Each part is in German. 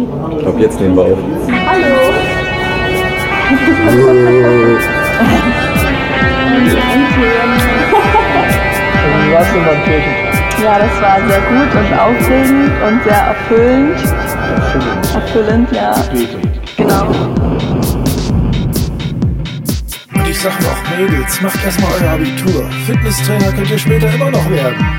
Ich glaube, jetzt nehmen wir auf. Hallo. Wie warst du beim? Ja, das war sehr gut und aufregend und sehr erfüllend. Erfüllend. Erfüllend, ja. Genau. Und ich sag noch, Mädels, macht erstmal euer Abitur. Fitnesstrainer könnt ihr später immer noch werden.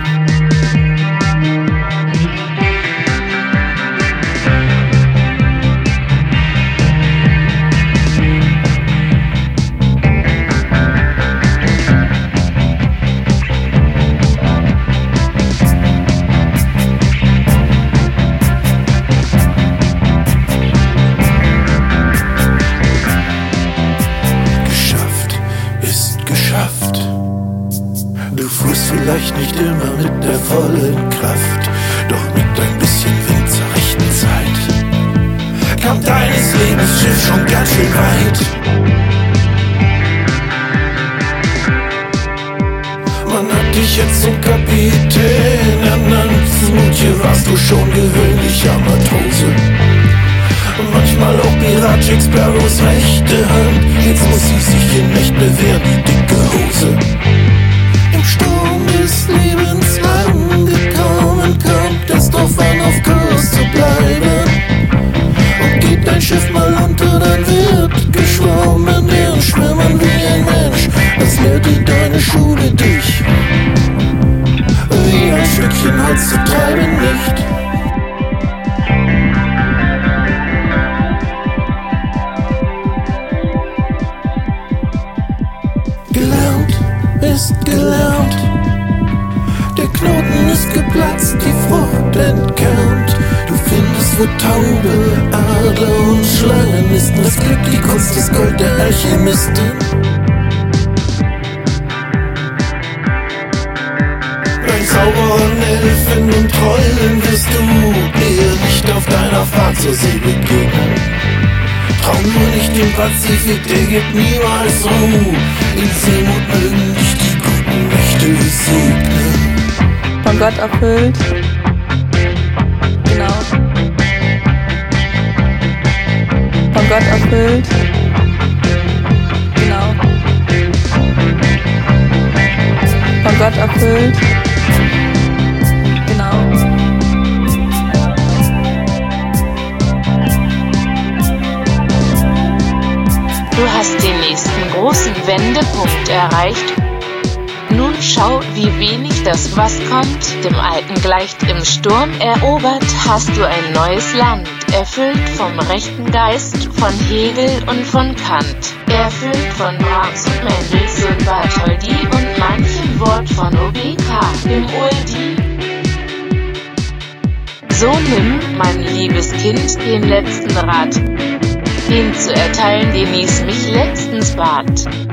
Vielleicht nicht immer mit der vollen Kraft, doch mit ein bisschen Wind zur rechten Zeit kam deines Lebens Schiff schon ganz schön weit. Man hat dich jetzt zum Kapitän ernannt und hier warst du schon gewöhnlicher Matrose. Und manchmal auch Pirat Jack Sparrows rechte Hand. Jetzt muss sie sich in echt bewähren, die dicke Hose. Schiff mal unter, dann wird geschwommen, deren Schwimmen wie ein Mensch. Das lehrte deine Schule dich. Wie ein Stückchen Holz zu treiben nicht. Gelernt ist gelernt. Der Knoten ist geplatzt, die Frucht entkernt. Wo Taube, Adler und Schlangen nisten. Das Glück, die Kunst, das Gold der Alchemisten. Ein Zauberer, Elfen und Trollen wirst du eher nicht auf deiner Fahrt zur See begegnen. Trau nur nicht den Pazifik, der gibt niemals Ruhe. In Seemut mögen dich die guten Mächte segnen. Von Gott erfüllt. Erfüllt. Genau. Von Gott erfüllt. Genau. Du hast den nächsten großen Wendepunkt erreicht. Nun schau, wie wenig das was kommt, dem Alten gleicht im Sturm erobert, hast du ein neues Land, erfüllt vom rechten Geist, von Hegel und von Kant, erfüllt von Brahms und Mendelssohn, Bartholdy und manchem Wort von OBK, im Uldi. So nimm, mein liebes Kind, den letzten Rat, den zu erteilen, den es mich letztens bat.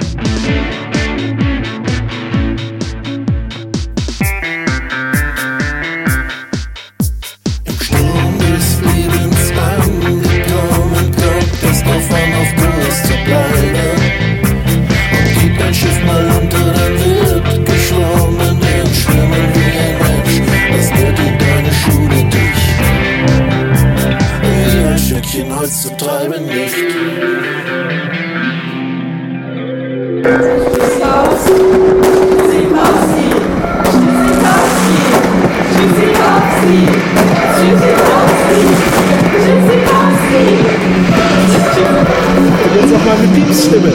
Holz zu treiben nicht. Jetzt noch mal mit Piepsstimme.